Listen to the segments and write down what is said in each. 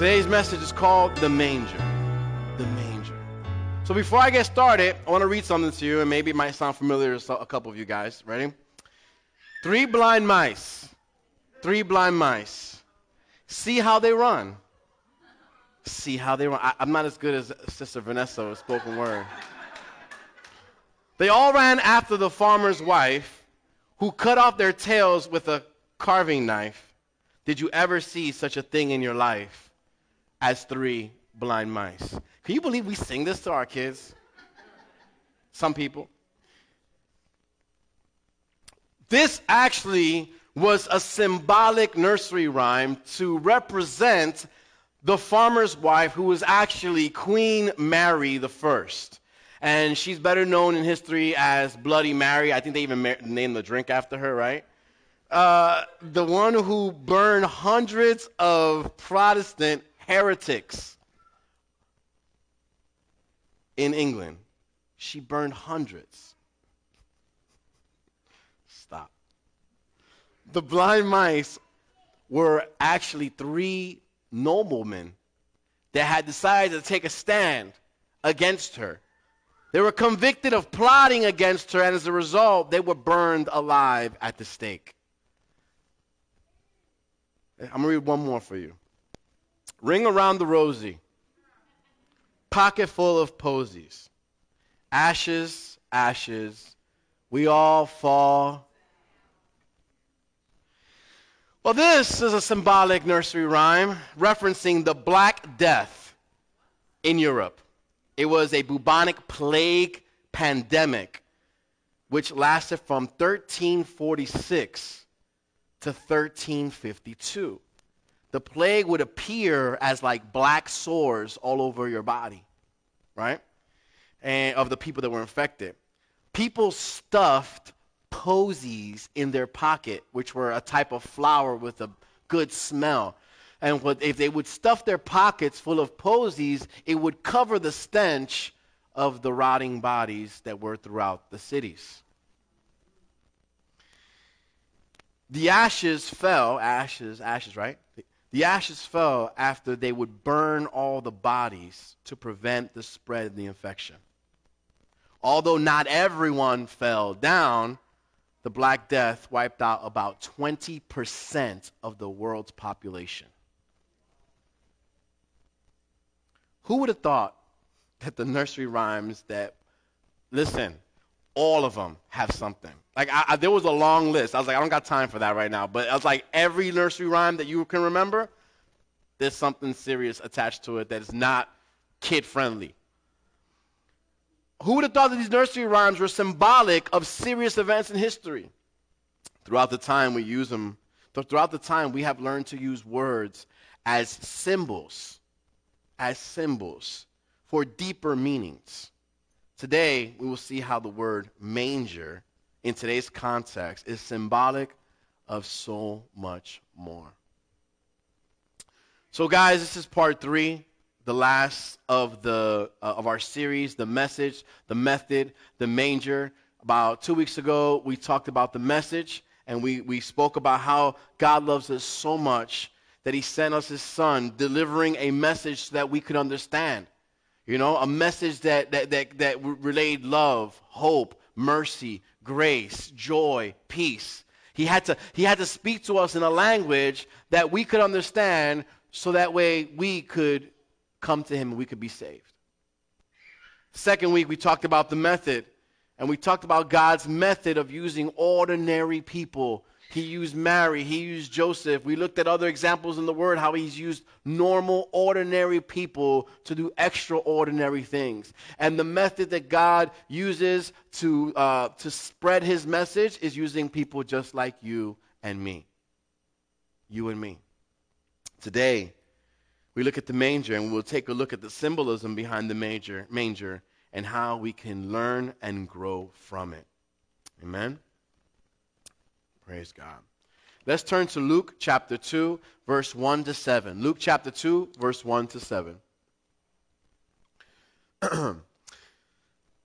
Today's message is called The Manger. The Manger. So before I get started, I want to read something to you, and maybe it might sound familiar to a couple of you guys. Ready? Three blind mice. Three blind mice. See how they run. See how they run. I, am not as good as Sister Vanessa with spoken word. They all ran after the farmer's wife, who cut off their tails with a carving knife. Did you ever see such a thing in your life? As three blind mice. Can you believe we sing this to our kids? Some people. This actually was a symbolic nursery rhyme to represent the farmer's wife who was actually Queen Mary the First. And she's better known in history as Bloody Mary. I think they even named the drink after her, right? Uh, the one who burned hundreds of Protestant heretics in England. She burned hundreds. Stop. The blind mice were actually three noblemen that had decided to take a stand against her. They were convicted of plotting against her, and as a result, they were burned alive at the stake. I'm going to read one more for you. Ring around the rosy. Pocket full of posies. Ashes, ashes. We all fall. Well, this is a symbolic nursery rhyme referencing the Black Death in Europe. It was a bubonic plague pandemic which lasted from 1346 to 1352 the plague would appear as like black sores all over your body, right? And of the people that were infected. People stuffed posies in their pocket, which were a type of flower with a good smell. And what, if they would stuff their pockets full of posies, it would cover the stench of the rotting bodies that were throughout the cities. The ashes fell, ashes, ashes, right? The ashes fell after they would burn all the bodies to prevent the spread of the infection. Although not everyone fell down, the Black Death wiped out about 20% of the world's population. Who would have thought that the nursery rhymes that, listen, all of them have something. Like I, I, there was a long list. I was like, I don't got time for that right now. But I was like, every nursery rhyme that you can remember, there's something serious attached to it that is not kid friendly. Who would have thought that these nursery rhymes were symbolic of serious events in history? Throughout the time we use them, throughout the time we have learned to use words as symbols, as symbols for deeper meanings. Today, we will see how the word manger in today's context is symbolic of so much more. So, guys, this is part three, the last of the uh, of our series, the message, the method, the manger. About two weeks ago, we talked about the message, and we, we spoke about how God loves us so much that He sent us His Son, delivering a message so that we could understand. You know, a message that, that, that, that relayed love, hope, mercy, grace, joy, peace. He had, to, he had to speak to us in a language that we could understand so that way we could come to him and we could be saved. Second week, we talked about the method, and we talked about God's method of using ordinary people he used Mary. He used Joseph. We looked at other examples in the Word, how he's used normal, ordinary people to do extraordinary things. And the method that God uses to, uh, to spread his message is using people just like you and me. You and me. Today, we look at the manger and we'll take a look at the symbolism behind the manger, manger and how we can learn and grow from it. Amen. Praise God. Let's turn to Luke chapter 2, verse 1 to 7. Luke chapter 2, verse 1 to 7.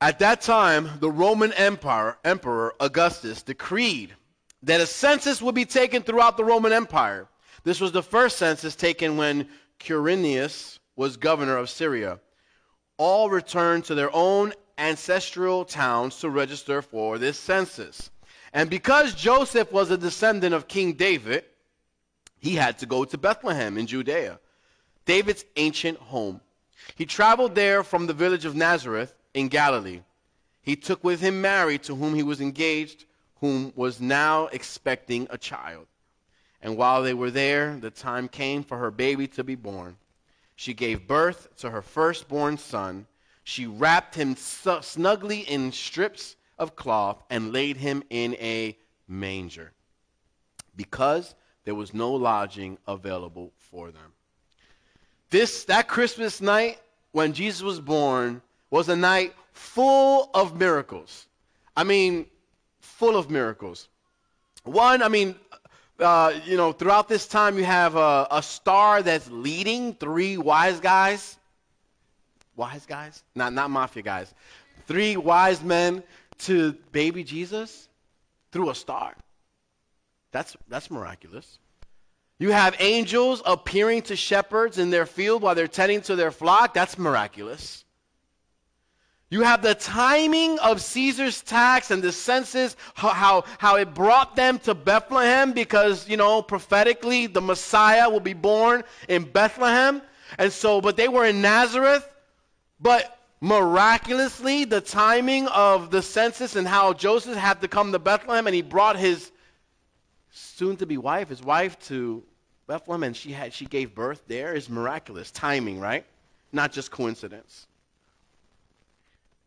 At that time, the Roman Empire, Emperor Augustus decreed that a census would be taken throughout the Roman Empire. This was the first census taken when Quirinius was governor of Syria. All returned to their own ancestral towns to register for this census. And because Joseph was a descendant of King David, he had to go to Bethlehem in Judea, David's ancient home. He traveled there from the village of Nazareth in Galilee. He took with him Mary, to whom he was engaged, whom was now expecting a child. And while they were there, the time came for her baby to be born. She gave birth to her firstborn son. She wrapped him snugly in strips of cloth and laid him in a manger because there was no lodging available for them. This that Christmas night when Jesus was born was a night full of miracles. I mean, full of miracles. One, I mean, uh, you know, throughout this time, you have a, a star that's leading three wise guys. Wise guys? Not, not mafia guys. Three wise men to baby Jesus through a star. That's, that's miraculous. You have angels appearing to shepherds in their field while they're tending to their flock. That's miraculous. You have the timing of Caesar's tax and the census, how, how, how, it brought them to Bethlehem because, you know, prophetically the Messiah will be born in Bethlehem. And so, but they were in Nazareth. But miraculously, the timing of the census and how Joseph had to come to Bethlehem and he brought his soon to be wife, his wife, to Bethlehem and she, had, she gave birth there is miraculous. Timing, right? Not just coincidence.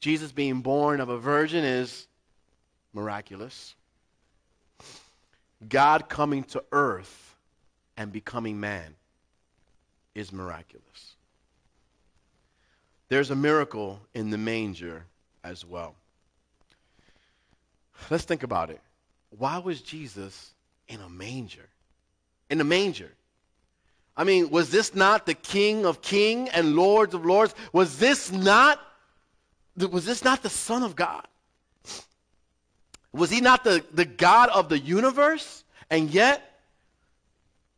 Jesus being born of a virgin is miraculous. God coming to earth and becoming man is miraculous. There's a miracle in the manger as well. Let's think about it. Why was Jesus in a manger? In a manger. I mean, was this not the King of Kings and Lords of Lords? Was this not was this not the Son of God? Was he not the, the God of the universe? And yet,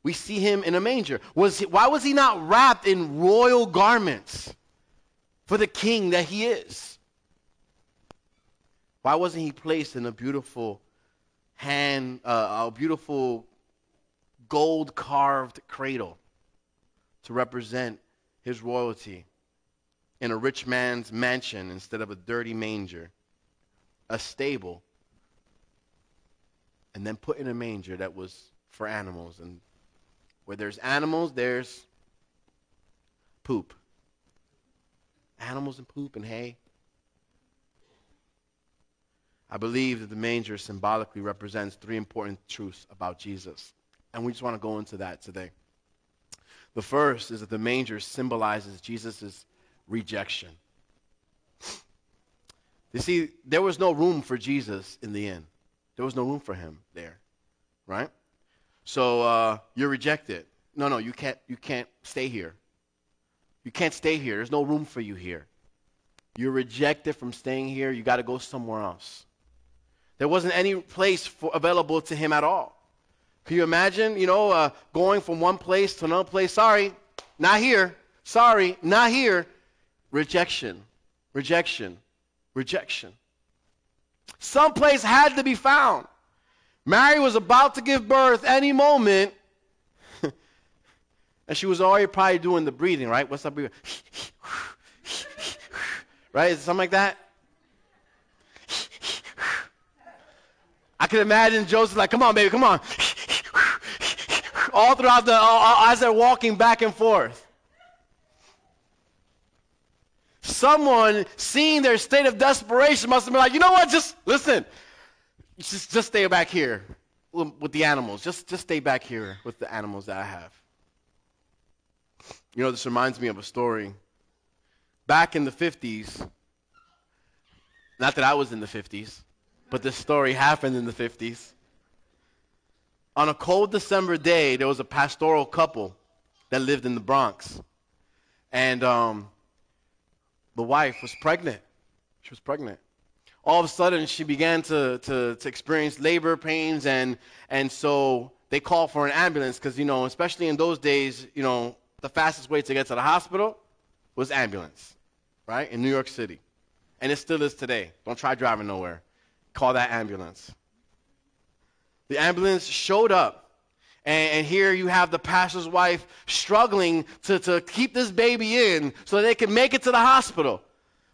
we see him in a manger. Was he, why was he not wrapped in royal garments for the king that he is? Why wasn't he placed in a beautiful hand, uh, a beautiful gold carved cradle to represent his royalty? in a rich man's mansion instead of a dirty manger, a stable, and then put in a manger that was for animals. And where there's animals, there's poop. Animals and poop and hay. I believe that the manger symbolically represents three important truths about Jesus. And we just want to go into that today. The first is that the manger symbolizes Jesus' rejection. You see, there was no room for Jesus in the end. There was no room for him there, right? So uh, you're rejected. No, no, you can't. You can't stay here. You can't stay here. There's no room for you here. You're rejected from staying here. You got to go somewhere else. There wasn't any place for, available to him at all. Can you imagine, you know, uh, going from one place to another place? Sorry, not here. Sorry, not here rejection, rejection, rejection. Some place had to be found. Mary was about to give birth any moment, and she was already probably doing the breathing, right? What's up? right? Is it something like that? I can imagine Joseph like, come on, baby, come on. All throughout the, as they're walking back and forth. someone seeing their state of desperation must have been like, you know what, just listen, just, just stay back here with the animals. Just, just stay back here with the animals that I have. You know, this reminds me of a story. Back in the 50s, not that I was in the 50s, but this story happened in the 50s. On a cold December day, there was a pastoral couple that lived in the Bronx. And um, the wife was pregnant. She was pregnant. All of a sudden, she began to, to, to experience labor pains, and, and so they called for an ambulance because, you know, especially in those days, you know, the fastest way to get to the hospital was ambulance, right? In New York City. And it still is today. Don't try driving nowhere. Call that ambulance. The ambulance showed up. And, and here you have the pastor's wife struggling to, to keep this baby in so they can make it to the hospital,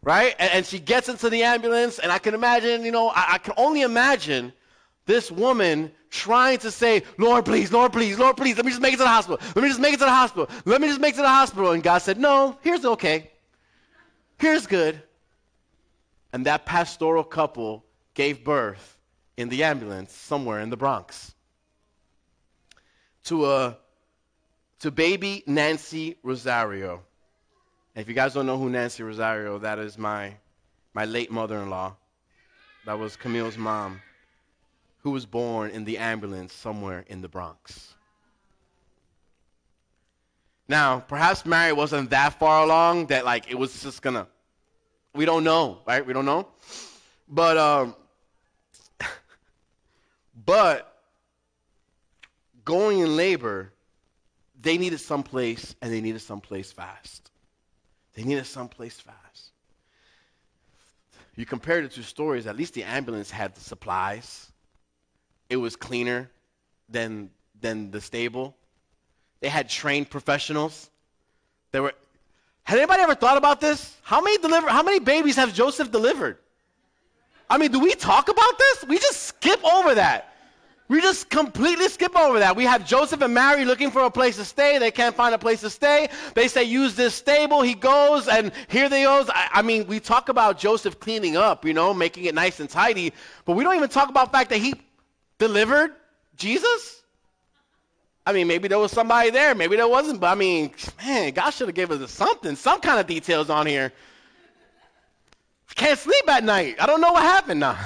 right? And, and she gets into the ambulance, and I can imagine, you know, I, I can only imagine this woman trying to say, Lord, please, Lord, please, Lord, please, let me just make it to the hospital. Let me just make it to the hospital. Let me just make it to the hospital. And God said, No, here's okay. Here's good. And that pastoral couple gave birth in the ambulance somewhere in the Bronx to a to baby Nancy Rosario. And if you guys don't know who Nancy Rosario, that is my my late mother-in-law. That was Camille's mom who was born in the ambulance somewhere in the Bronx. Now, perhaps Mary wasn't that far along that like it was just gonna. We don't know, right? We don't know. But um, but going in labor, they needed someplace, and they needed someplace fast. They needed someplace fast. You compare the two stories. At least the ambulance had the supplies it was cleaner than than the stable. They had trained professionals. They were. Had anybody ever thought about this? How many deliver? How many babies have Joseph delivered? I mean, do we talk about this? We just skip over that. We just completely skip over that. We have Joseph and Mary looking for a place to stay. They can't find a place to stay. They say, use this stable. He goes, and here they goes. I, I, mean, we talk about Joseph cleaning up, you know, making it nice and tidy, but we don't even talk about the fact that he delivered Jesus? I mean, maybe there was somebody there, maybe there wasn't, but I mean, man, God should have given us something, some kind of details on here. Can't sleep at night. I don't know what happened now.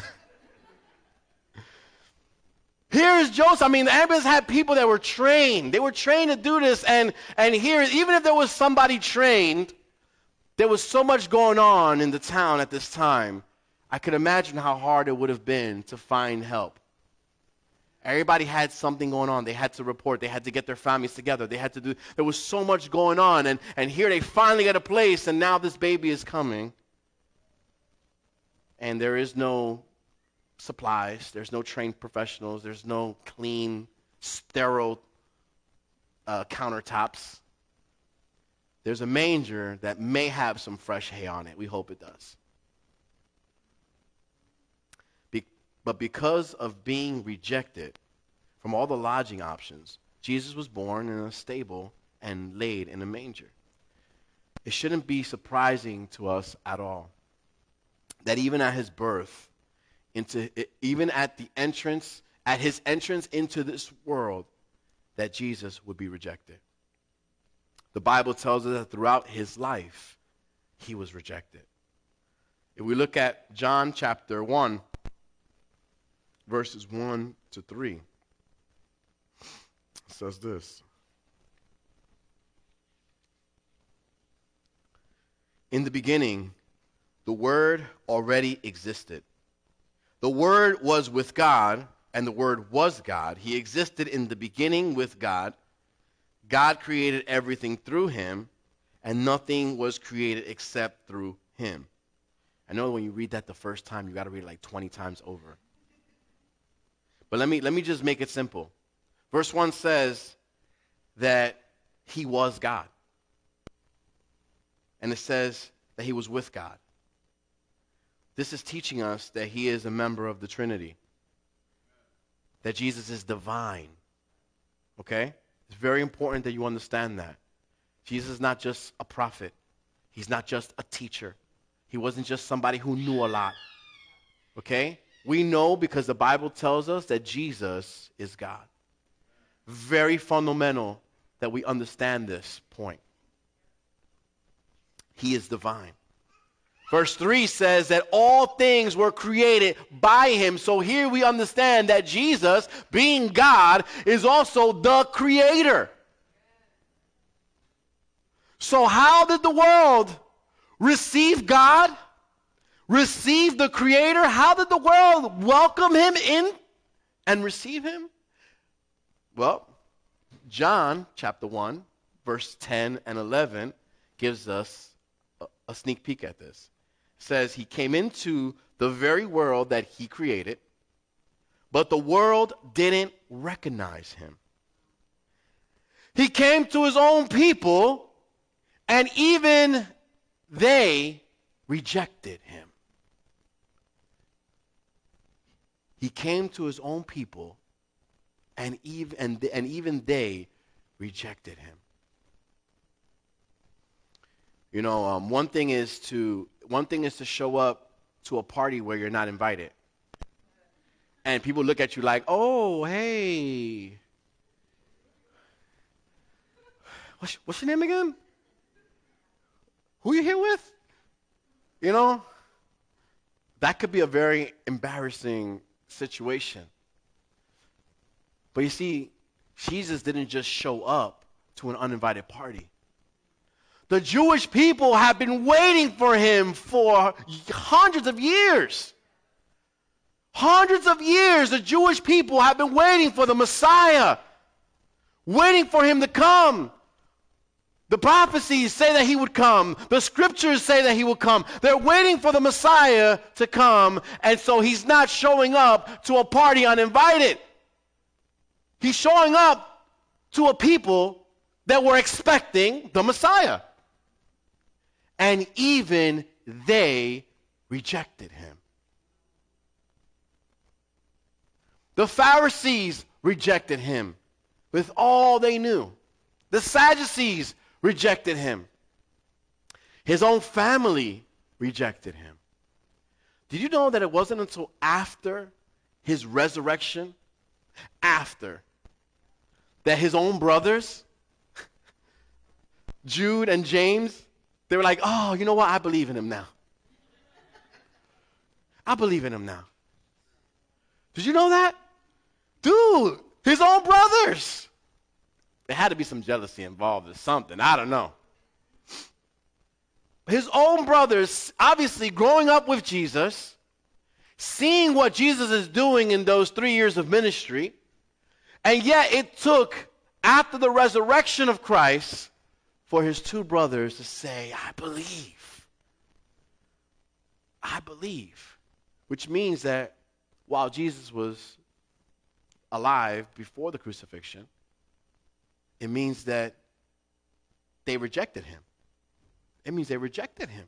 Here is Joseph. I mean, the ambulance had people that were trained. They were trained to do this. And, and here, even if there was somebody trained, there was so much going on in the town at this time. I could imagine how hard it would have been to find help. Everybody had something going on. They had to report. They had to get their families together. They had to do, there was so much going on. And, and here they finally get a place, and now this baby is coming. And there is no supplies, there's no trained professionals, there's no clean, sterile uh, countertops. There's a manger that may have some fresh hay on it. We hope it does. But because of being rejected from all the lodging options, Jesus was born in a stable and laid in a manger. It shouldn't be surprising to us at all that even at his birth, into even at the entrance, at his entrance into this world, that Jesus would be rejected. The Bible tells us that throughout his life, he was rejected. If we look at John chapter 1, verses 1 to 3 says this In the beginning, the Word already existed. The Word was with God, and the Word was God. He existed in the beginning with God. God created everything through him, and nothing was created except through him. I know when you read that the first time, you got to read it like 20 times over. But let me, let me just make it simple. Verse 1 says that he was God. And it says that he was with God. This is teaching us that he is a member of the Trinity, that Jesus is divine. Okay? It's very important that you understand that. Jesus is not just a prophet, he's not just a teacher, he wasn't just somebody who knew a lot. Okay? We know because the Bible tells us that Jesus is God. Very fundamental that we understand this point. He is divine. Verse 3 says that all things were created by him. So here we understand that Jesus, being God, is also the creator. So, how did the world receive God? Receive the Creator, how did the world welcome him in and receive him? Well, John chapter 1, verse 10 and 11 gives us a, sneak peek at this. It says, He came into the very world that He created, but the world didn't recognize Him. He came to His own people, and even they rejected Him. He came to His own people, and even, and, and even they rejected him. You know, um, one thing is to one thing is to show up to a party where you're not invited, and people look at you like, "Oh, hey, what's, what's your name again? Who you here with?" You know, that could be a very embarrassing situation. But you see, Jesus didn't just show up to an uninvited party. The Jewish people have been waiting for him for hundreds of years. Hundreds of years, the Jewish people have been waiting for the Messiah, waiting for him to come. The prophecies say that he would come. The scriptures say that he will come. They're waiting for the Messiah to come, and so he's not showing up to a party uninvited. He's showing up to a people that were expecting the Messiah. And even they rejected him. The Pharisees rejected him with all they knew. The Sadducees rejected him. His own family rejected him. Did you know that it wasn't until after his resurrection, after that his own brothers, Jude and James, they were like, oh, you know what? I believe in him now. I believe in him now. Did you know that? Dude, his own brothers. There had to be some jealousy involved or something. I don't know. His own brothers, obviously growing up with Jesus, seeing what Jesus is doing in those three years of ministry, and yet it took, after the resurrection of Christ, for his two brothers to say, I believe. I believe. Which means that while Jesus was alive before the crucifixion, it means that they rejected him. It means they rejected him.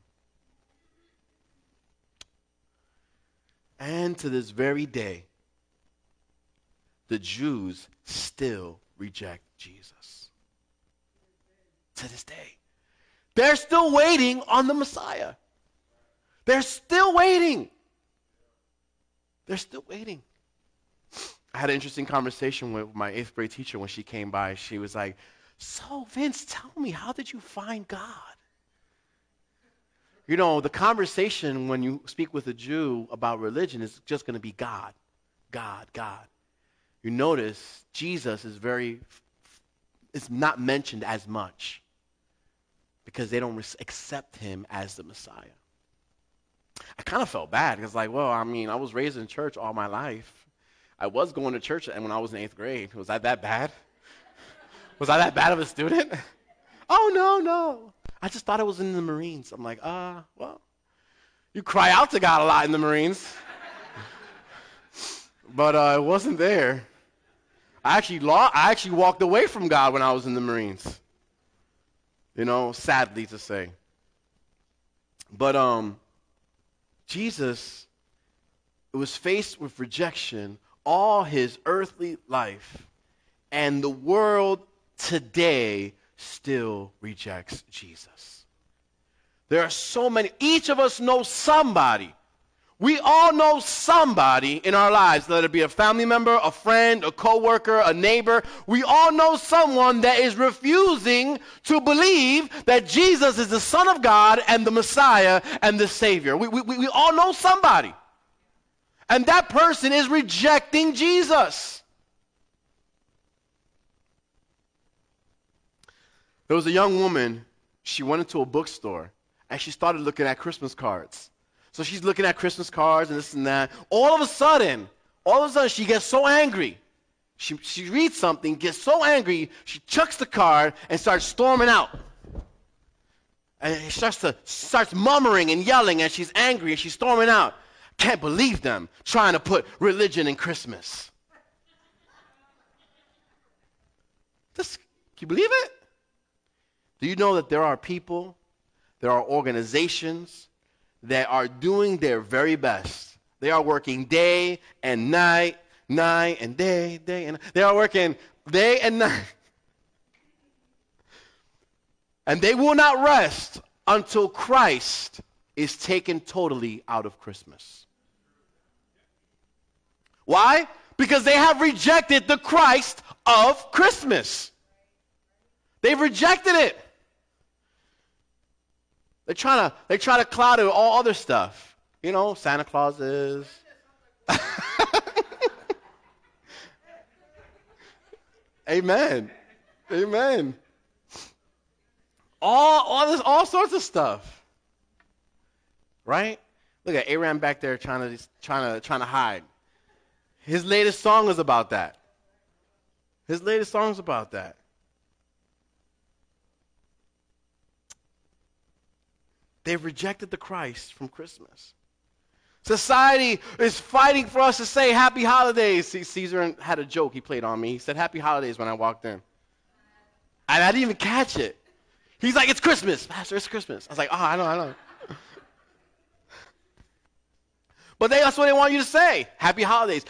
And to this very day, the Jews still reject Jesus. To this day. They're still waiting on the Messiah. They're still waiting. They're still waiting. I had an interesting conversation with my eighth grade teacher when she came by. She was like, So, Vince, tell me, how did you find God? You know, the conversation when you speak with a Jew about religion is just going to be God, God, God you notice Jesus is very, is not mentioned as much because they don't accept him as the Messiah. I kind of felt bad because, like, well, I mean, I was raised in church all my life. I was going to church and when I was in eighth grade. Was I that bad? was I that bad of a student? oh, no, no. I just thought I was in the Marines. I'm like, uh, well, you cry out to God a lot in the Marines. but uh, wasn't there. I actually, I actually walked away from God when I was in the Marines. You know, sadly to say. But um, Jesus was faced with rejection all his earthly life, and the world today still rejects Jesus. There are so many, each of us knows somebody we all know somebody in our lives, let it be a family member, a friend, a coworker, a neighbor. We all know someone that is refusing to believe that Jesus is the Son of God and the Messiah and the Savior. We, we, we all know somebody. And that person is rejecting Jesus. There was a young woman, she went into a bookstore and she started looking at Christmas cards. So she's looking at Christmas cards and this and that. All of a sudden, all of a sudden, she gets so angry She, she reads something, gets so angry, she chucks the card and starts storming out. And she starts to starts murmuring and yelling, and she's angry and she's storming out. Can't believe them trying to put religion in Christmas. This, can you believe it? Do you know that there are people, there are organizations that are doing their very best? They are working day and night, night and day, day and night. they are working day and night. And they will not rest until Christ is taken totally out of Christmas. Why? Because they have rejected the Christ of Christmas. They've rejected it. They try to they try to cloud it with all other stuff. You know, Santa Claus is. Amen. Amen. All all this all sorts of stuff. Right? Look at Aram back there trying to trying to trying to hide. His latest song is about that. His latest song is about that. They've rejected the Christ from Christmas. Society is fighting for us to say happy holidays. See, Caesar had a joke he played on me. He said happy holidays when I walked in. And I didn't even catch it. He's like, it's Christmas. Pastor, it's Christmas. I was like, oh, I know, I know. But they, that's what they want you to say. Happy holidays.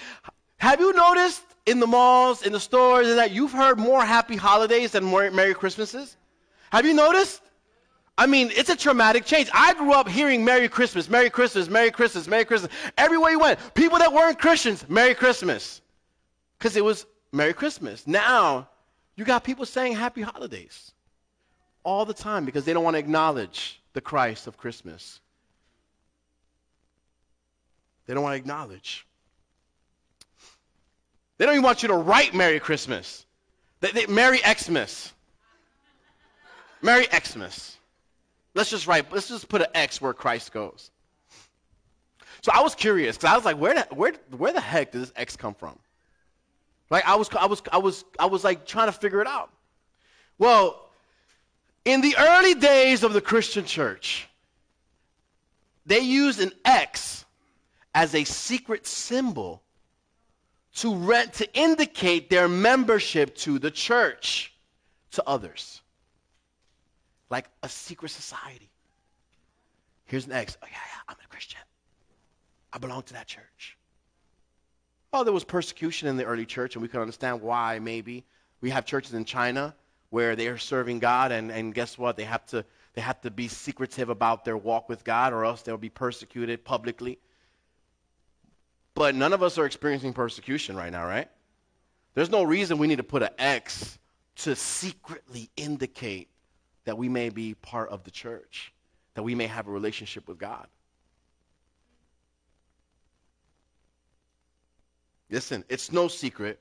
Have you noticed in the malls, in the stores, that you've heard more happy holidays than more Merry Christmases? Have you noticed? I mean, it's a traumatic change. I grew up hearing Merry Christmas, Merry Christmas, Merry Christmas, Merry Christmas. Everywhere you went, people that weren't Christians, Merry Christmas. Because it was Merry Christmas. Now, you got people saying Happy Holidays all the time because they don't want to acknowledge the Christ of Christmas. They don't want to acknowledge. They don't even want you to write Merry Christmas. They, they, Merry Xmas. Merry Xmas. Let's just write, let's just put an X where Christ goes. So I was curious because I was like, where the, where, where the heck did this X come from? Like I was, I was, I was, I was like trying to figure it out. Well, in the early days of the Christian church, they used an X as a secret symbol to rent to indicate their membership to the church to others like a secret society. Here's an X. Oh, yeah, yeah, I'm a Christian. I belong to that church. Oh, there was persecution in the early church, and we can understand why, maybe. We have churches in China where they are serving God, and, and guess what? They have, to, they have to be secretive about their walk with God, or else they'll be persecuted publicly. But none of us are experiencing persecution right now, right? There's no reason we need to put an X to secretly indicate that we may be part of the church, that we may have a relationship with God. Listen, it's no secret,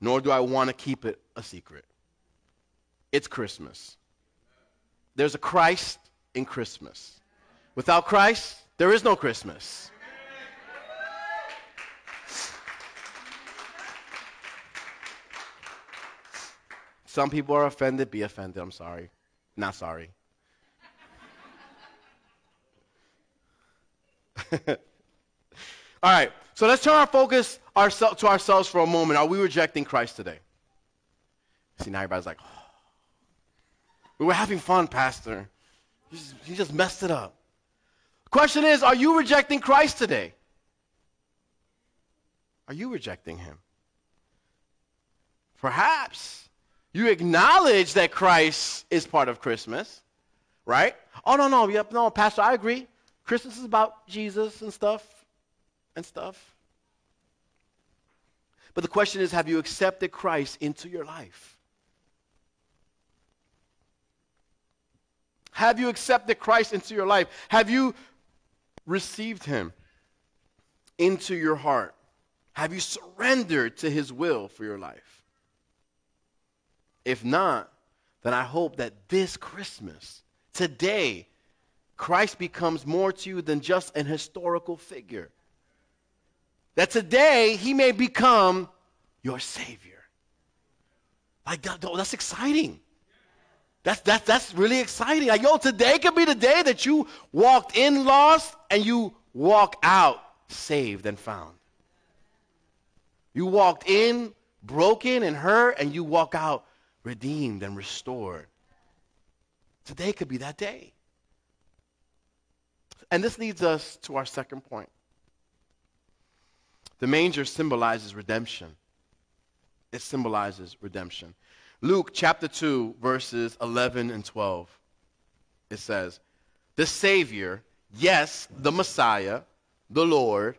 nor do I want to keep it a secret. It's Christmas. There's a Christ in Christmas. Without Christ, there is no Christmas. Some people are offended. Be offended. I'm sorry. Not sorry. All right. So let's turn our focus ourse- to ourselves for a moment. Are we rejecting Christ today? See, now everybody's like, oh. we were having fun, Pastor. You just, just messed it up. Question is, are you rejecting Christ today? Are you rejecting him? Perhaps you acknowledge that Christ is part of Christmas, right? Oh, no, no, yep, no, Pastor, I agree. Christmas is about Jesus and stuff and stuff. But the question is have you accepted Christ into your life? Have you accepted Christ into your life? Have you received him into your heart? Have you surrendered to his will for your life? If not, then I hope that this Christmas, today, Christ becomes more to you than just an historical figure. That today he may become your Savior. Like, God, that's exciting. That's, that's, that's really exciting. Like, yo, today could be the day that you walked in lost and you walk out saved and found. You walked in broken and hurt, and you walk out redeemed and restored. Today could be that day. And this leads us to our second point. The manger symbolizes redemption. It symbolizes redemption. Luke chapter 2, verses 11 and 12. It says, The Savior, yes, the Messiah, the Lord,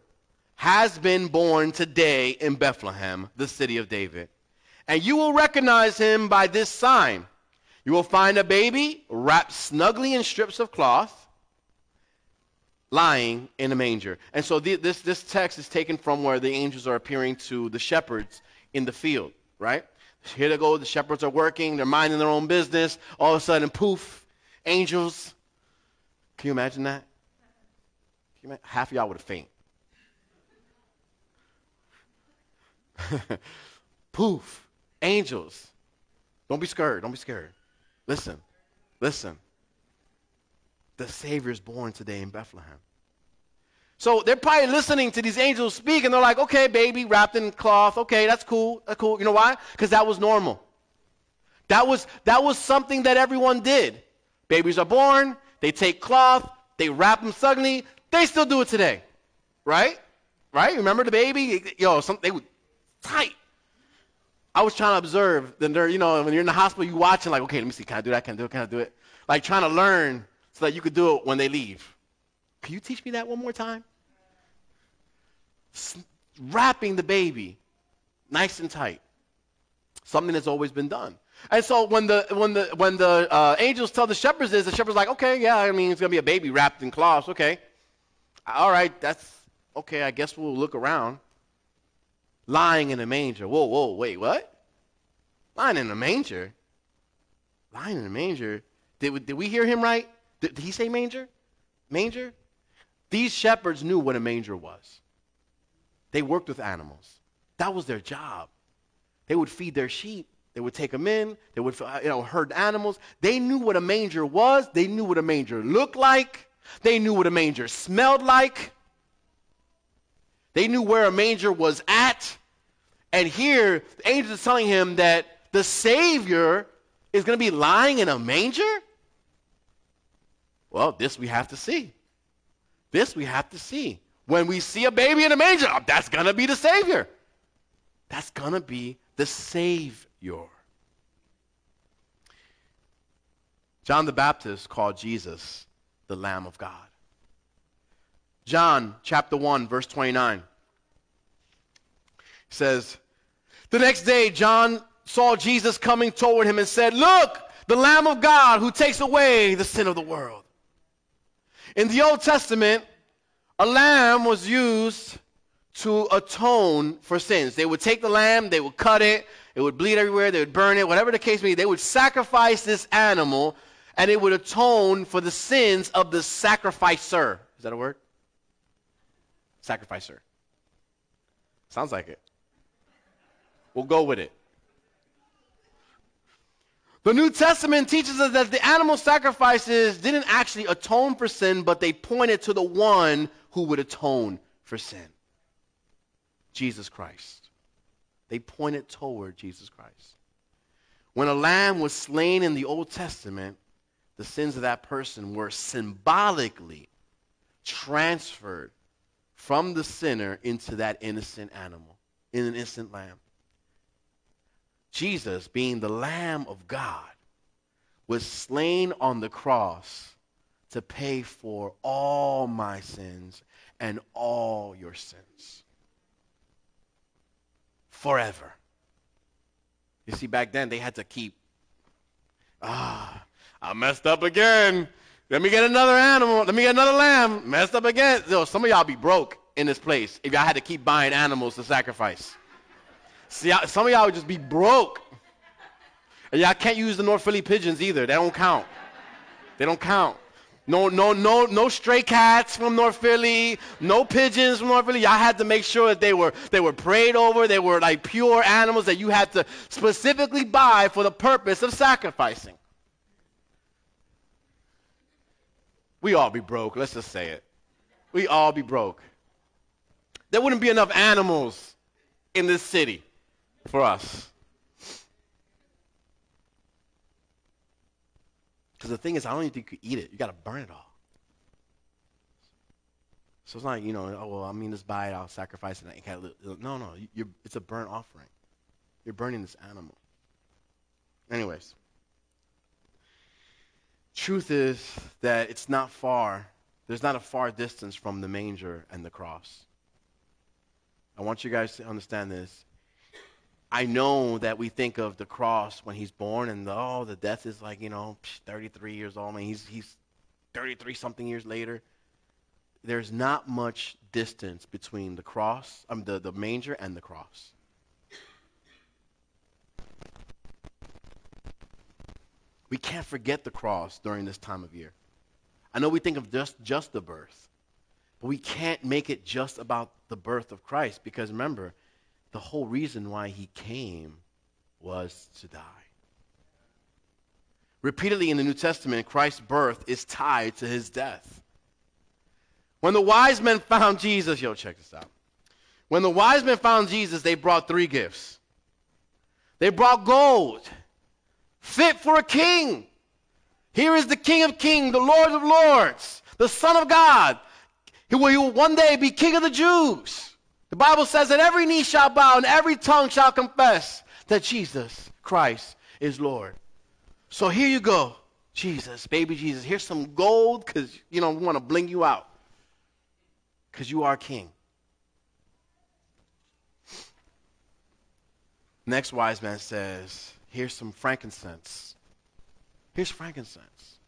has been born today in Bethlehem, the city of David. And you will recognize him by this sign. You will find a baby wrapped snugly in strips of cloth, lying in a manger. And so the, this, this text is taken from where the angels are appearing to the shepherds in the field, right? Here they go, the shepherds are working, they're minding their own business. All of a sudden, poof, angels. Can you imagine that? You imagine? Half of y'all would have fainted. poof, angels. Don't be scared, don't be scared. Listen, listen. The Savior is born today in Bethlehem. So they're probably listening to these angels speak, and they're like, okay, baby, wrapped in cloth. Okay, that's cool. That's cool. You know why? Because that was normal. That was, that was something that everyone did. Babies are born, they take cloth, they wrap them snugly. They still do it today. Right? Right? Remember the baby? Yo, some, they would tight. I was trying to observe. Then they're, you know, when you're in the hospital, you watching like, okay, let me see, can I do that? Can I do it? Can I do it? Like trying to learn so that you could do it when they leave. Can you teach me that one more time? wrapping the baby nice and tight. Something that's always been done. And so when the when the when the uh, angels tell the shepherds this, the shepherds like, okay, yeah, I mean it's gonna be a baby wrapped in cloths. Okay, all right, that's okay. I guess we'll look around. Lying in a manger. Whoa, whoa, wait, what? Lying in a manger. Lying in a manger. Did we, did we hear him right? Did, did he say manger? Manger. These shepherds knew what a manger was. They worked with animals. That was their job. They would feed their sheep. They would take them in. They would uh, you know, herd animals. They knew what a manger was. They knew what a manger looked like. They knew what a manger smelled like. They knew where a manger was at. And here, the angel is telling him that the Savior is going to be lying in a manger? Well, this we have to see. This we have to see. When we see a baby in a manger, oh, that's going to be the Savior. That's going to be the Savior. John the Baptist called Jesus the Lamb of God. John chapter 1, verse 29 says, The next day, John saw Jesus coming toward him and said, Look, the Lamb of God who takes away the sin of the world. In the Old Testament, a lamb was used to atone for sins. They would take the lamb, they would cut it, it would bleed everywhere, they would burn it, whatever the case may be. They would sacrifice this animal and it would atone for the sins of the sacrificer. Is that a word? Sacrificer. Sounds like it. We'll go with it. The New Testament teaches us that the animal sacrifices didn't actually atone for sin, but they pointed to the one who would atone for sin Jesus Christ. They pointed toward Jesus Christ. When a lamb was slain in the Old Testament, the sins of that person were symbolically transferred from the sinner into that innocent animal, in an innocent lamb. Jesus, being the Lamb of God, was slain on the cross to pay for all my sins and all your sins. Forever. You see, back then they had to keep, ah, I messed up again. Let me get another animal. Let me get another lamb. Messed up again. Yo, some of y'all be broke in this place if y'all had to keep buying animals to sacrifice. See, some of y'all would just be broke. And y'all can't use the North Philly pigeons either. They don't count. They don't count. No, no, no, no stray cats from North Philly, no pigeons from North Philly. Y'all had to make sure that they were they were prayed over, they were like pure animals that you had to specifically buy for the purpose of sacrificing. We all be broke, let's just say it. We all be broke. There wouldn't be enough animals in this city for us. Because the thing is, I don't even think you eat it. You got to burn it all. So it's not, you know, oh, well, I mean, just buy it, I'll sacrifice it. No, no, it's a burnt offering. You're burning this animal. Anyways, truth is that it's not far. There's not a far distance from the manger and the cross. I want you guys to understand this. I know that we think of the cross when he's born and the, oh, the death is like, you know, 33 years old. I mean, he's, he's 33 something years later. There's not much distance between the cross, um, the, the manger and the cross. We can't forget the cross during this time of year. I know we think of just, just the birth, but we can't make it just about the birth of Christ because remember, the whole reason why he came was to die. Repeatedly in the New Testament, Christ's birth is tied to his death. When the wise men found Jesus, yo, check this out. When the wise men found Jesus, they brought three gifts. They brought gold, fit for a king. Here is the King of Kings, the Lord of Lords, the Son of God. He will, he will one day be King of the Jews. The Bible says that every knee shall bow and every tongue shall confess that Jesus Christ is Lord. So here you go. Jesus, baby Jesus. Here's some gold because, you know, we want to bling you out because you are king. Next wise man says, Here's some frankincense. Here's frankincense.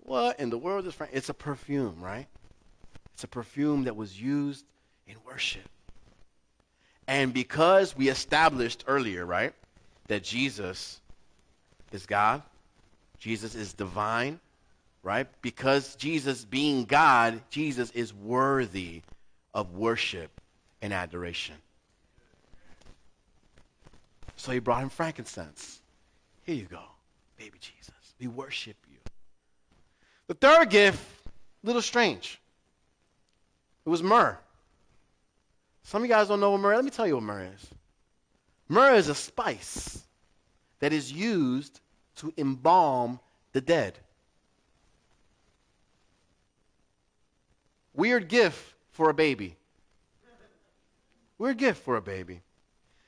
What in the world is frankincense? It's a perfume, right? It's a perfume that was used in worship. And because we established earlier, right, that Jesus is God, Jesus is divine, right? Because Jesus being God, Jesus is worthy of worship and adoration. So he brought him frankincense. Here you go, baby Jesus. We worship you. The third gift, a little strange. It was myrrh. Some of you guys don't know what myrrh. Is. Let me tell you what myrrh is. Myrrh is a spice that is used to embalm the dead. Weird gift for a baby. Weird gift for a baby.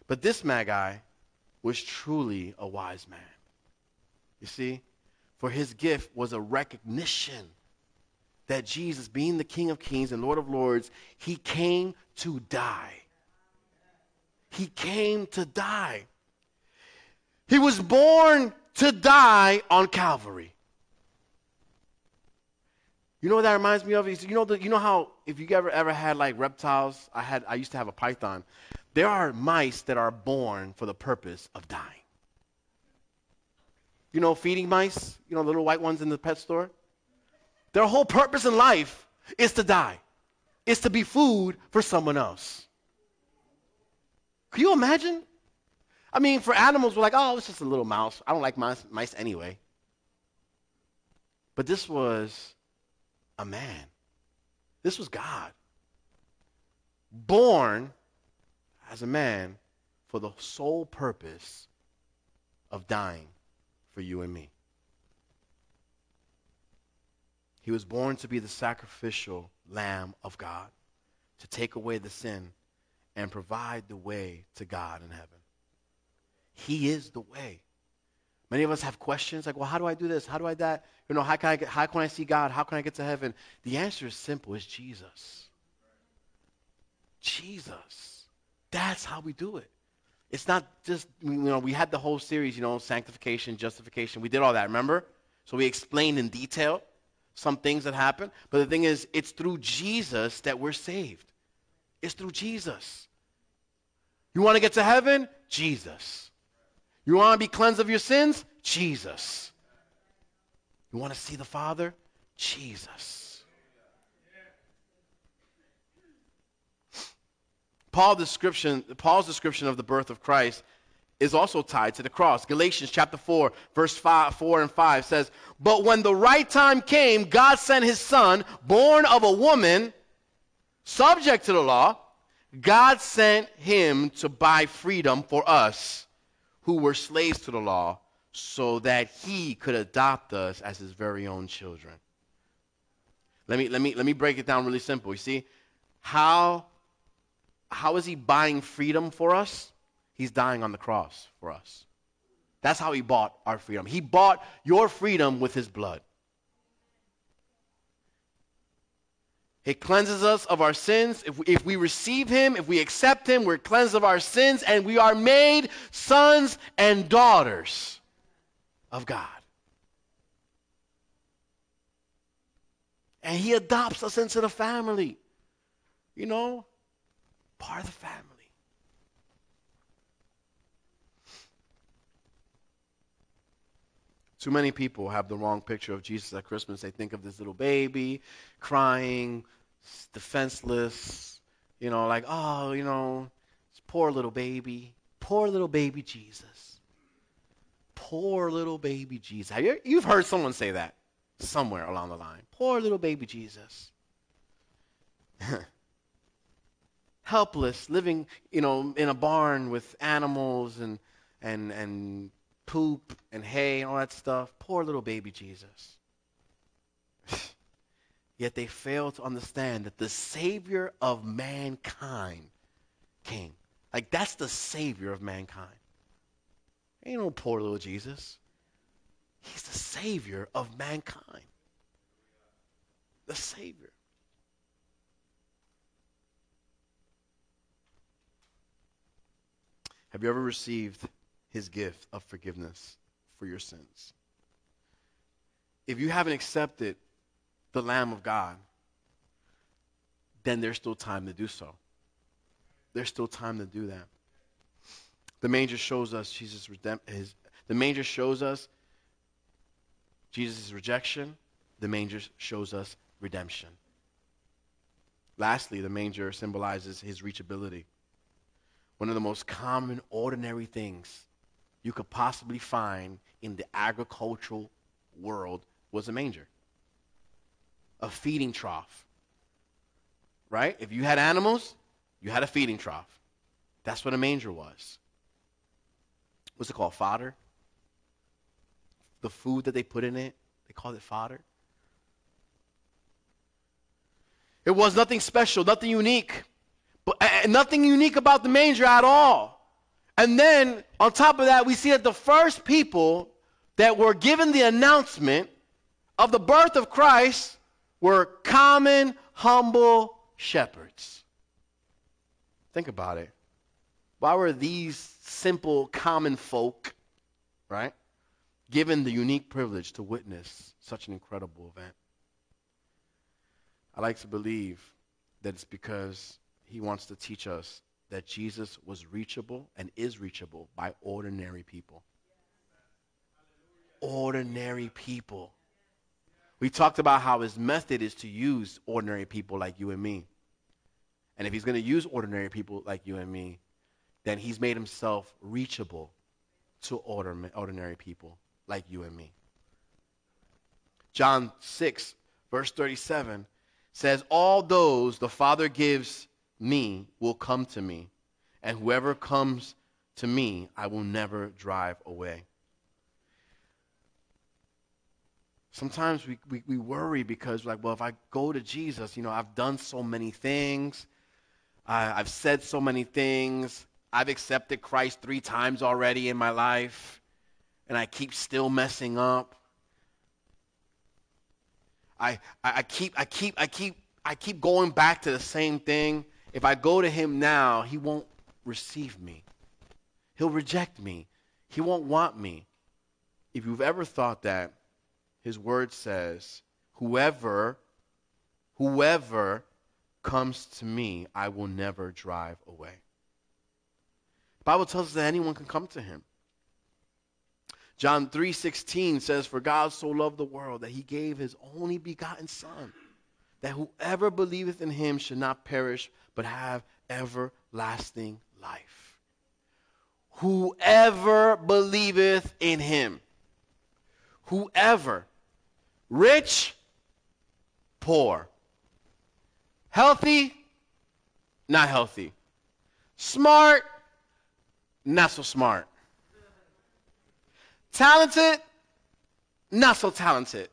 But this magi was truly a wise man. You see? For his gift was a recognition that Jesus, being the King of Kings and Lord of Lords, he came to die. He came to die. He was born to die on Calvary. You know what that reminds me of? You know, the, you know how if you ever ever had like reptiles, I had I used to have a python. There are mice that are born for the purpose of dying. You know, feeding mice. You know, the little white ones in the pet store. Their whole purpose in life is to die, is to be food for someone else. Can you imagine? I mean, for animals, we're like, oh, it's just a little mouse. I don't like mice, mice anyway. But this was a man. This was God. Born as a man for the sole purpose of dying for you and me. He was born to be the sacrificial Lamb of God, to take away the sin and provide the way to God in heaven. He is the way. Many of us have questions like, well, how do I do this? How do I that? You know, how can I, get, how can I see God? How can I get to heaven? The answer is simple. It's Jesus. Jesus. That's how we do it. It's not just, you know, we had the whole series, you know, sanctification, justification. We did all that, remember? So we explained in detail some things that happen. But the thing is, it's through Jesus that we're saved. It's through Jesus. You want to get to heaven? Jesus. You want to be cleansed of your sins? Jesus. You want to see the Father? Jesus. Paul description, Paul's description of the birth of Christ is also tied to the cross. Galatians chapter 4, verse 5, 4 and 5 says, But when the right time came, God sent his son, born of a woman, subject to the law. God sent him to buy freedom for us who were slaves to the law so that he could adopt us as his very own children. Let me, let me, let me break it down really simple. You see, how, how is he buying freedom for us? He's dying on the cross for us. That's how he bought our freedom. He bought your freedom with his blood. It cleanses us of our sins. If we, if we receive him, if we accept him, we're cleansed of our sins, and we are made sons and daughters of God. And he adopts us into the family. You know, part of the family. Too many people have the wrong picture of Jesus at Christmas. They think of this little baby crying, defenseless, you know, like, oh, you know, poor little baby, poor little baby Jesus. Poor little baby Jesus. You, you've heard someone say that somewhere along the line. Poor little baby Jesus. Helpless, living, you know, in a barn with animals and and and poop and hay and all that stuff. Poor little baby Jesus. Yet they fail to understand that the Savior of mankind came. Like, that's the Savior of mankind. Ain't no poor little Jesus. He's the Savior of mankind. The Savior. Have you ever received his gift of forgiveness for your sins. If you haven't accepted the Lamb of God, then there's still time to do so. There's still time to do that. The manger shows us Jesus' redemp- his, the manger shows us Jesus' rejection. The manger shows us redemption. Lastly, the manger symbolizes his reachability. One of the most common, ordinary things you could possibly find in the agricultural world was a manger, a feeding trough. Right? If you had animals, you had a feeding trough. That's what a manger was. What's it called? Fodder? The food that they put in it, they called it fodder. It was nothing special, nothing unique, but uh, nothing unique about the manger at all. And then on top of that, we see that the first people that were given the announcement of the birth of Christ were common, humble shepherds. Think about it. Why were these simple, common folk, right, given the unique privilege to witness such an incredible event? I like to believe that it's because he wants to teach us that Jesus was reachable and is reachable by ordinary people. Ordinary people. We talked about how his method is to use ordinary people like you and me. And if he's going to use ordinary people like you and me, then he's made himself reachable to ordinary people like you and me. John 6, verse 37 says, All those the Father gives me will come to me, and whoever comes to me, I will never drive away. Sometimes we, we, we worry because, like, well, if I go to Jesus, you know, I've done so many things, I, I've said so many things, I've accepted Christ three times already in my life, and I keep still messing up. I, I, I keep I keep I keep I keep going back to the same thing. If I go to him now, he won't receive me. He'll reject me. He won't want me. If you've ever thought that, his word says, whoever, whoever comes to me, I will never drive away. The Bible tells us that anyone can come to him. John 3:16 says for God so loved the world that he gave his only begotten son that whoever believeth in him should not perish but have everlasting life. Whoever believeth in him. Whoever rich poor healthy not healthy smart not so smart Talented, not so talented.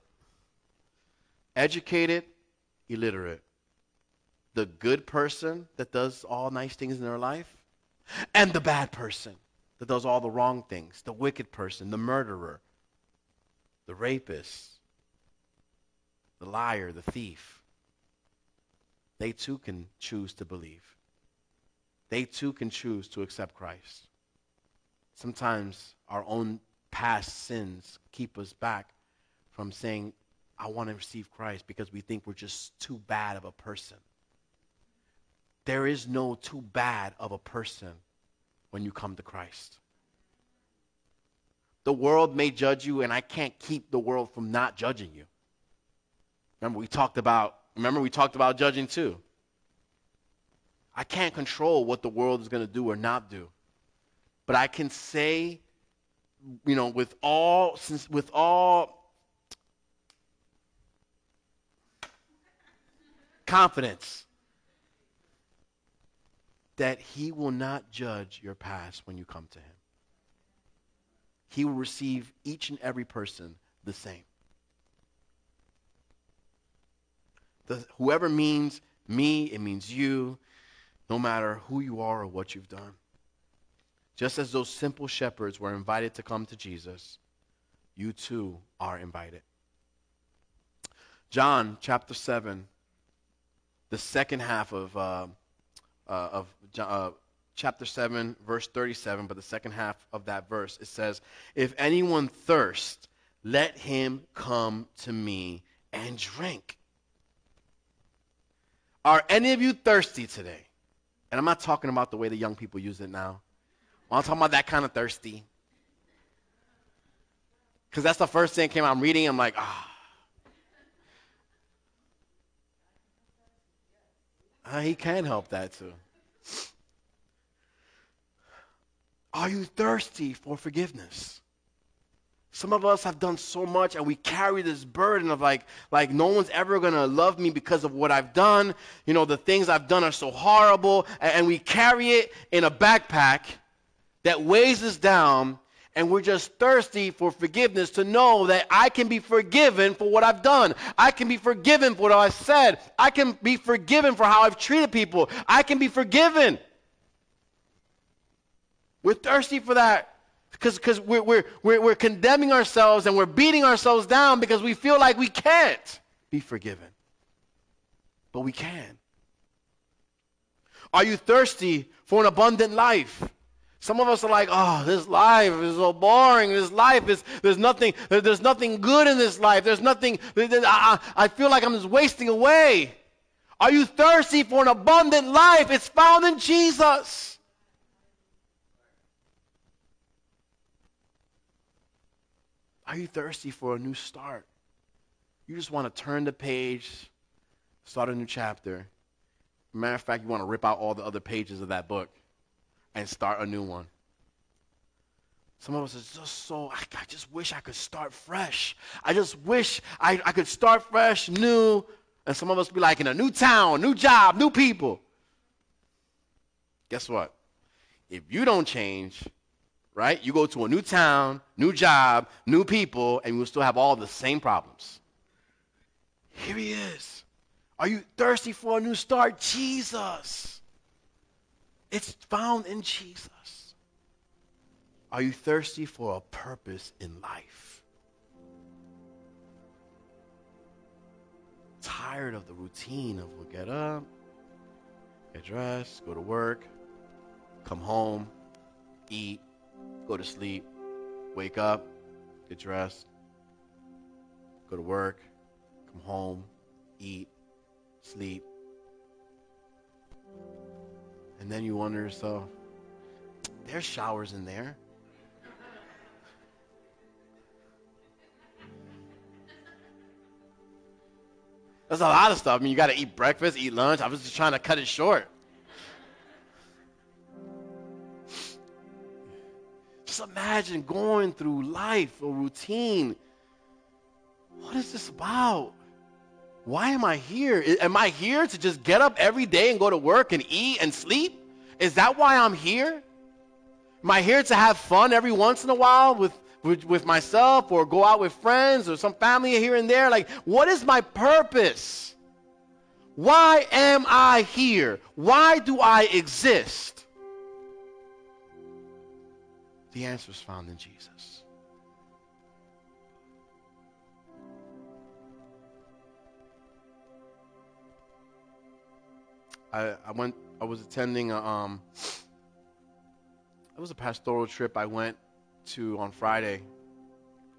Educated, illiterate. The good person that does all nice things in their life, and the bad person that does all the wrong things. The wicked person, the murderer, the rapist, the liar, the thief. They too can choose to believe. They too can choose to accept Christ. Sometimes our own past sins keep us back from saying, I want to receive Christ because we think we're just too bad of a person. There is no too bad of a person when you come to Christ. The world may judge you, and I can't keep the world from not judging you. Remember, we talked about, remember, we talked about judging too. I can't control what the world is going to do or not do. But I can say you know, with all, since, with all confidence that he will not judge your past when you come to him. He will receive each and every person the same. The, whoever means me, it means you, no matter who you are or what you've done. Just as those simple shepherds were invited to come to Jesus, you too are invited. John chapter 7, the second half of, uh, uh, of uh, chapter 7, verse 37, but the second half of that verse, it says, If anyone thirst, let him come to me and drink. Are any of you thirsty today? And I'm not talking about the way the young people use it now. I'm talking about that kind of thirsty. Because that's the first thing that came out. I'm reading, I'm like, ah. Uh, he can help that too. Are you thirsty for forgiveness? Some of us have done so much and we carry this burden of like, like no one's ever going to love me because of what I've done. You know, the things I've done are so horrible. And, and we carry it in a backpack that weighs us down, and we're just thirsty for forgiveness to know that I can be forgiven for what I've done. I can be forgiven for what I've said. I can be forgiven for how I've treated people. I can be forgiven. We're thirsty for that because we're, we're, we're, we're condemning ourselves and we're beating ourselves down because we feel like we can't be forgiven. But we can. Are you thirsty for an abundant life? Some of us are like, oh, this life is so boring. This life is, there's nothing, there's nothing good in this life. There's nothing, I, I feel like I'm just wasting away. Are you thirsty for an abundant life? It's found in Jesus. Are you thirsty for a new start? You just want to turn the page, start a new chapter. Matter of fact, you want to rip out all the other pages of that book and start a new one. Some of us are just so, I, I just wish I could start fresh. I just wish I, I could start fresh, new. And some of us be like in a new town, new job, new people. Guess what? If you don't change, right, you go to a new town, new job, new people, and you will still have all the same problems. Here he is. Are you thirsty for a new start? Jesus. It's found in Jesus. Are you thirsty for a purpose in life? Tired of the routine of we'll get up, get dressed, go to work, come home, eat, go to sleep, wake up, get dressed, go to work, come home, eat, sleep, and then you wonder yourself, there's showers in there. That's a lot of stuff. I mean, you got to eat breakfast, eat lunch. I was just trying to cut it short. Just imagine going through life, a routine. What is this about? Why am I here? Am I here to just get up every day and go to work and eat and sleep? Is that why I'm here? Am I here to have fun every once in a while with, with, with myself or go out with friends or some family here and there? Like, what is my purpose? Why am I here? Why do I exist? The answer is found in Jesus. I, I went. I was attending a, um. It was a pastoral trip I went to on Friday,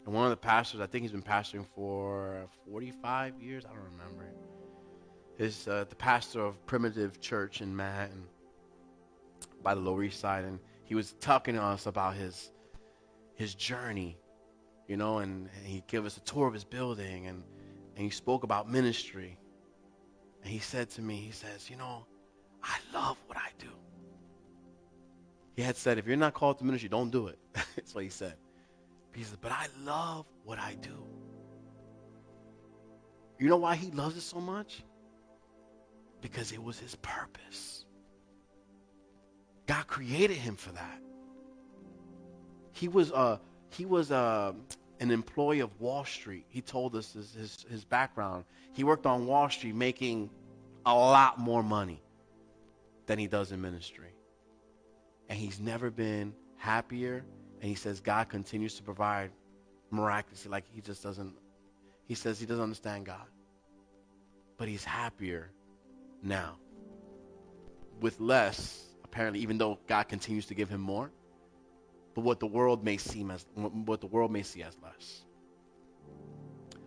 and one of the pastors, I think he's been pastoring for 45 years. I don't remember. Is uh, the pastor of Primitive Church in Manhattan, by the Lower East Side, and he was talking to us about his his journey, you know, and, and he gave us a tour of his building, and and he spoke about ministry. And he said to me, he says, you know, I love what I do. He had said, if you're not called to ministry, don't do it. That's what he said. He said, but I love what I do. You know why he loves it so much? Because it was his purpose. God created him for that. He was uh he was uh, an employee of Wall Street. He told us his, his, his background. He worked on Wall Street making a lot more money than he does in ministry. And he's never been happier. And he says God continues to provide miraculously. Like he just doesn't, he says he doesn't understand God. But he's happier now with less, apparently, even though God continues to give him more. But what the world may seem as what the world may see as less.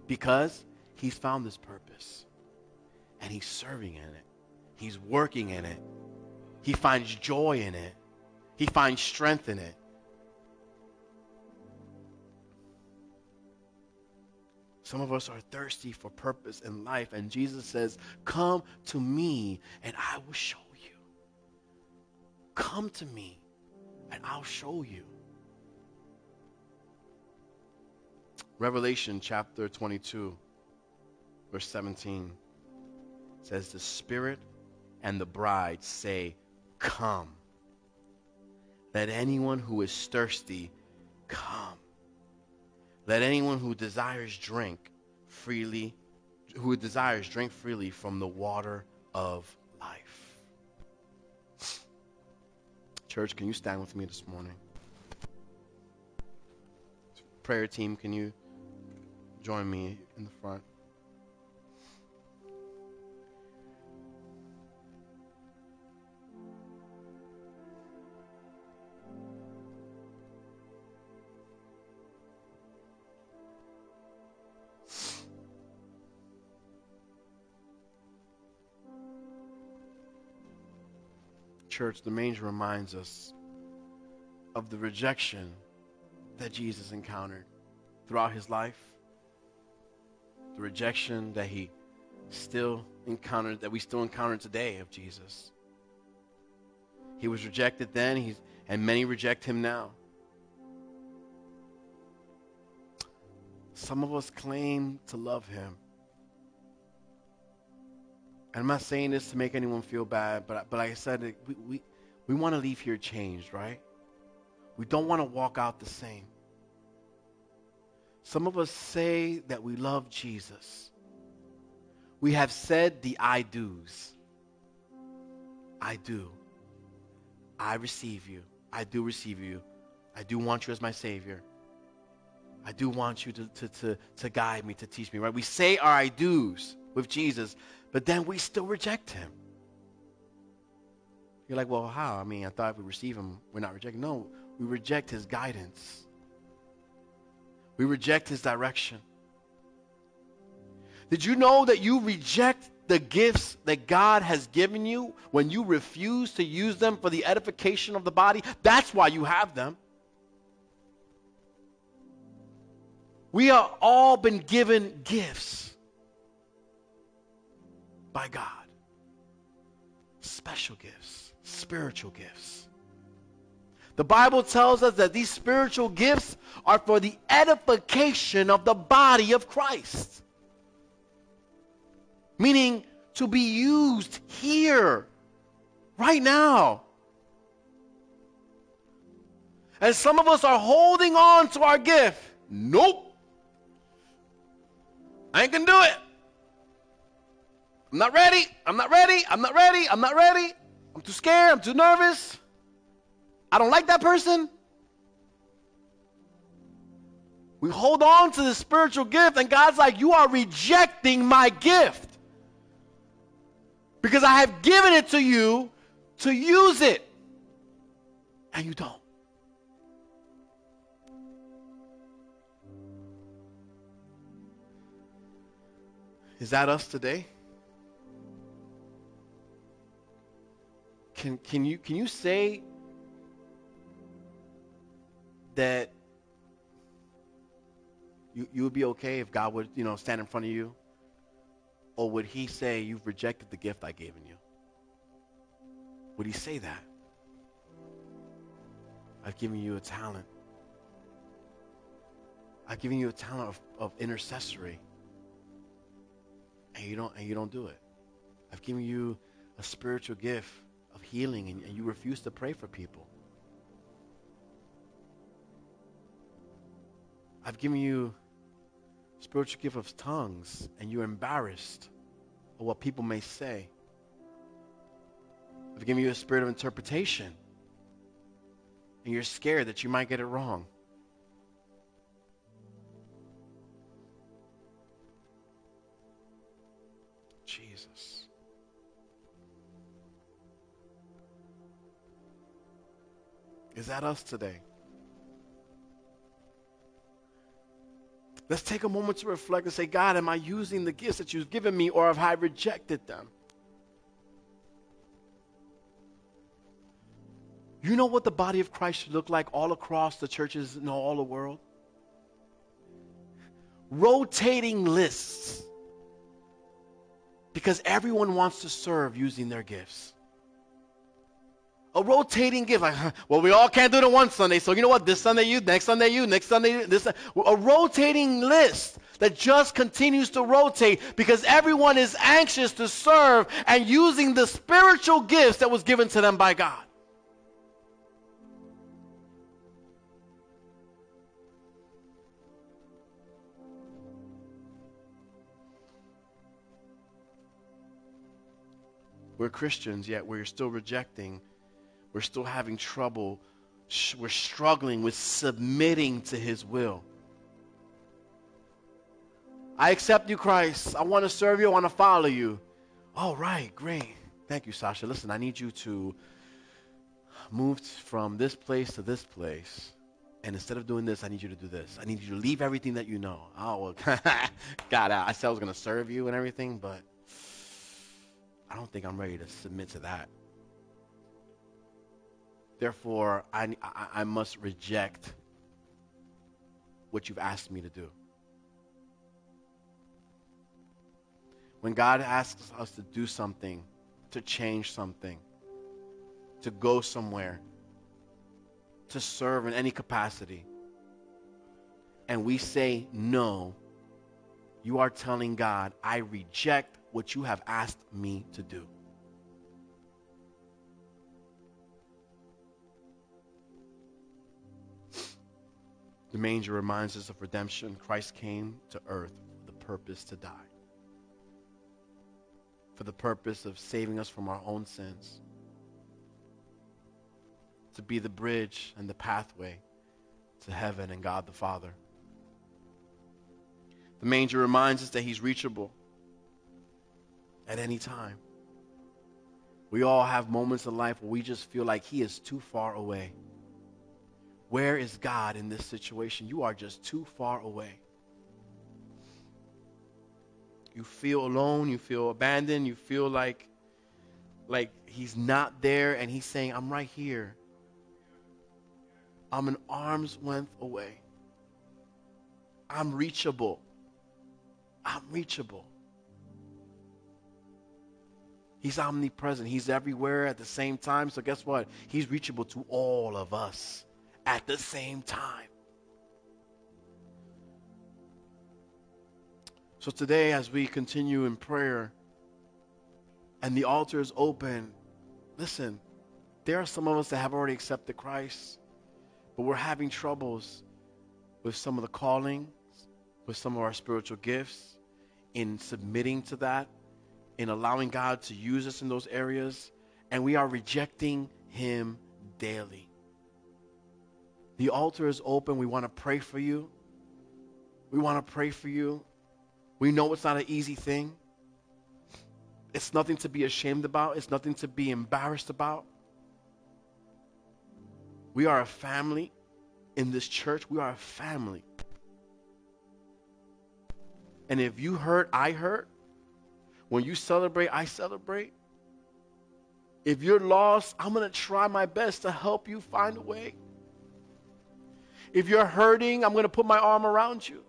Because he's found this purpose and he's serving in it. He's working in it. He finds joy in it. He finds strength in it. Some of us are thirsty for purpose in life, and Jesus says, Come to me, and I will show you. Come to me, and I'll show you. Revelation chapter 22, verse 17 says, The Spirit and the bride say, Come. Let anyone who is thirsty come. Let anyone who desires drink freely, who desires drink freely from the water of life. Church, can you stand with me this morning? Prayer team, can you join me in the front? church, the manger reminds us of the rejection that Jesus encountered throughout his life, the rejection that he still encountered, that we still encounter today of Jesus. He was rejected then, he's, and many reject him now. Some of us claim to love him, and I'm not saying this to make anyone feel bad, but, but like I said, we, we, we want to leave here changed, right? We don't want to walk out the same. Some of us say that we love Jesus. We have said the I do's. I do. I receive you. I do receive you. I do want you as my Savior. I do want you to, to, to, to guide me, to teach me, right? We say our I do's with Jesus, but then we still reject him. You're like, well, how? I mean, I thought if we receive him, we're not rejecting. No, we reject his guidance. We reject his direction. Did you know that you reject the gifts that God has given you when you refuse to use them for the edification of the body? That's why you have them. We are all been given gifts. by God. Special gifts, spiritual gifts. The Bible tells us that these spiritual gifts are for the edification of the body of Christ. Meaning to be used here, right now. And some of us are holding on to our gift. Nope. I ain't gonna do it. I'm not ready. I'm not ready. I'm not ready. I'm not ready. I'm too scared. I'm too nervous. I don't like that person. We hold on to the spiritual gift, and God's like, You are rejecting my gift. Because I have given it to you to use it. And you don't. Is that us today? Can, can, you, can you say that you, you would be okay if God would, you know, stand in front of you? Or would he say, you've rejected the gift I gave in you? Would he say that? I've given you a talent. I've given you a talent of, of intercessory. And you don't and you don't do it. I've given you a spiritual gift of healing and, and you refuse to pray for people. I've given you spiritual gift of tongues and you're embarrassed of what people may say. I've given you a spirit of interpretation and you're scared that you might get it wrong. Jesus. Is that us today? Let's take a moment to reflect and say, God, am I using the gifts that you've given me or have I rejected them? You know what the body of Christ should look like all across the churches in all the world? Rotating lists. Because everyone wants to serve using their gifts a rotating gift. Like, well, we all can't do it one Sunday, so you know what? This Sunday you, next Sunday you, next Sunday you, this a rotating list that just continues to rotate because everyone is anxious to serve and using the spiritual gifts that was given to them by God. We're Christians, yet we're still rejecting we're still having trouble. We're struggling with submitting to His will. I accept you, Christ. I want to serve you. I want to follow you. All right, great. Thank you, Sasha. Listen, I need you to move from this place to this place. And instead of doing this, I need you to do this. I need you to leave everything that you know. Oh, well, God, I said I was going to serve you and everything, but I don't think I'm ready to submit to that. Therefore, I, I, I must reject what you've asked me to do. When God asks us to do something, to change something, to go somewhere, to serve in any capacity, and we say no, you are telling God, I reject what you have asked me to do. The manger reminds us of redemption. Christ came to earth for the purpose to die, for the purpose of saving us from our own sins, to be the bridge and the pathway to heaven and God the Father. The manger reminds us that he's reachable at any time. We all have moments in life where we just feel like he is too far away. Where is God in this situation? You are just too far away. You feel alone, you feel abandoned, you feel like like he's not there and he's saying, "I'm right here. I'm an arm's length away. I'm reachable. I'm reachable." He's omnipresent. He's everywhere at the same time. So, guess what? He's reachable to all of us at the same time. So, today, as we continue in prayer and the altar is open, listen, there are some of us that have already accepted Christ, but we're having troubles with some of the callings, with some of our spiritual gifts, in submitting to that in allowing God to use us in those areas, and we are rejecting Him daily. The altar is open. We want to pray for you. We want to pray for you. We know it's not an easy thing. It's nothing to be ashamed about, it's nothing to be embarrassed about. We are a family in this church. We are a family. And if you hurt, I hurt. When you celebrate, I celebrate. If you're lost, I'm going to try my best to help you find a way. If you're hurting, I'm going to put my arm around you.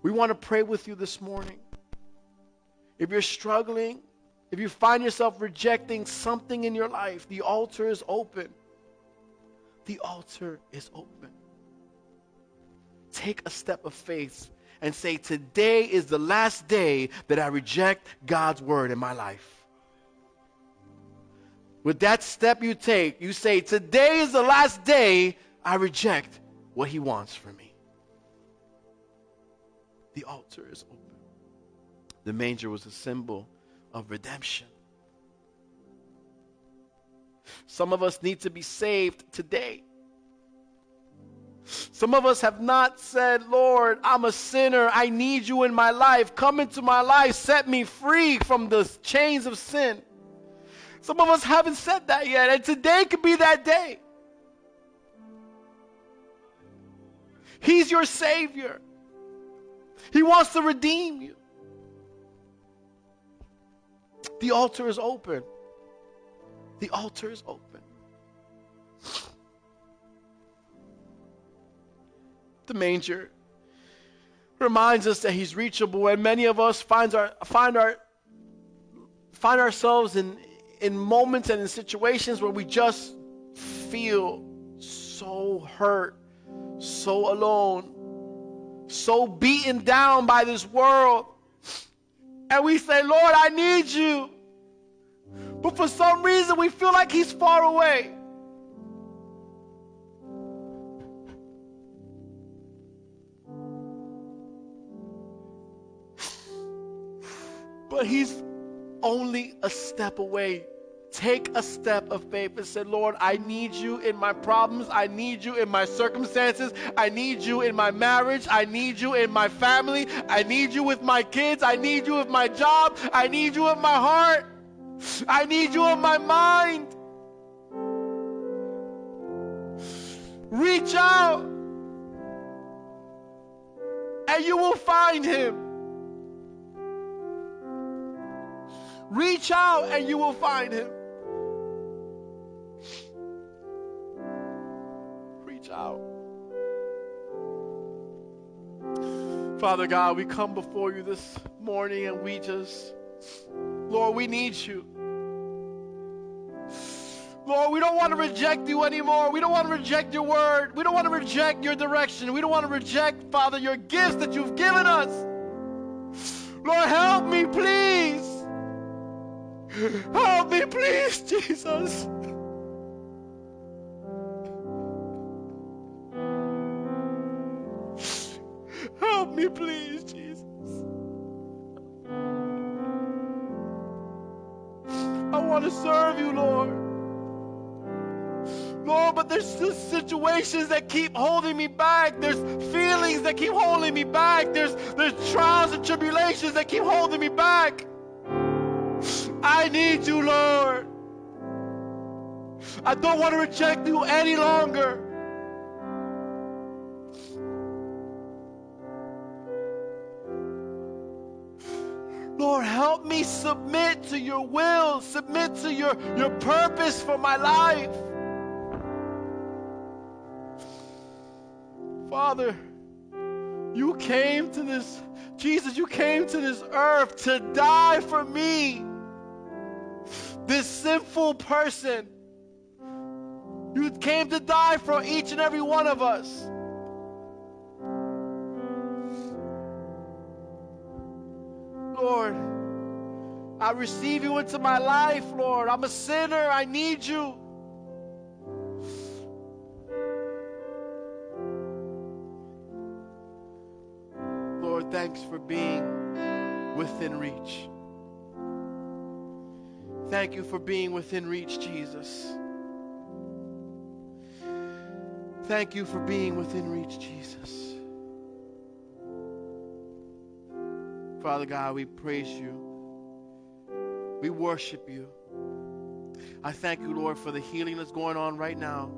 We want to pray with you this morning. If you're struggling, if you find yourself rejecting something in your life, the altar is open. The altar is open. Take a step of faith and say, Today is the last day that I reject God's word in my life. With that step you take, you say, Today is the last day I reject what He wants for me. The altar is open. The manger was a symbol of redemption. Some of us need to be saved today. Some of us have not said, Lord, I'm a sinner. I need you in my life. Come into my life. Set me free from the chains of sin. Some of us haven't said that yet, and today could be that day. He's your Savior, He wants to redeem you. The altar is open. The altar is open. the manger reminds us that he's reachable and many of us finds our, find, our, find ourselves in, in moments and in situations where we just feel so hurt so alone so beaten down by this world. And we say lord i need you. But for some reason we feel like he's far away. But He's only a step away. Take a step of faith and say, Lord, I need you in my problems. I need you in my circumstances. I need you in my marriage. I need you in my family. I need you with my kids. I need you with my job. I need you in my heart. I need you in my mind. Reach out and you will find him. Reach out and you will find him. Out. Father God, we come before you this morning and we just, Lord, we need you. Lord, we don't want to reject you anymore. We don't want to reject your word. We don't want to reject your direction. We don't want to reject, Father, your gifts that you've given us. Lord, help me, please. Help me, please, Jesus. Please, Jesus. I want to serve you, Lord. Lord, but there's still situations that keep holding me back. There's feelings that keep holding me back. There's, there's trials and tribulations that keep holding me back. I need you, Lord. I don't want to reject you any longer. Help me submit to your will, submit to your, your purpose for my life. Father, you came to this, Jesus, you came to this earth to die for me. this sinful person. You came to die for each and every one of us. Lord, I receive you into my life, Lord. I'm a sinner. I need you. Lord, thanks for being within reach. Thank you for being within reach, Jesus. Thank you for being within reach, Jesus. Father God, we praise you. We worship you. I thank you, Lord, for the healing that's going on right now.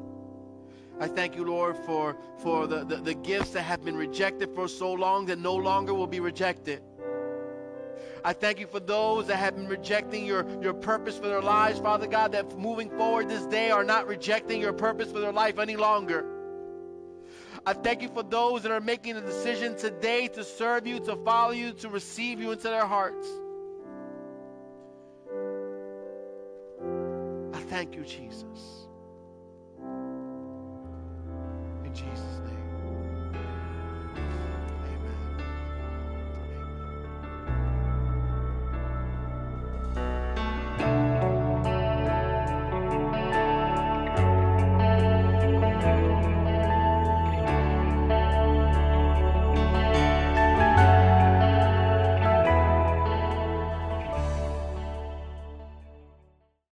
I thank you, Lord, for, for the, the, the gifts that have been rejected for so long that no longer will be rejected. I thank you for those that have been rejecting your, your purpose for their lives, Father God, that moving forward this day are not rejecting your purpose for their life any longer. I thank you for those that are making the decision today to serve you, to follow you, to receive you into their hearts. Thank you, Jesus. In Jesus' name.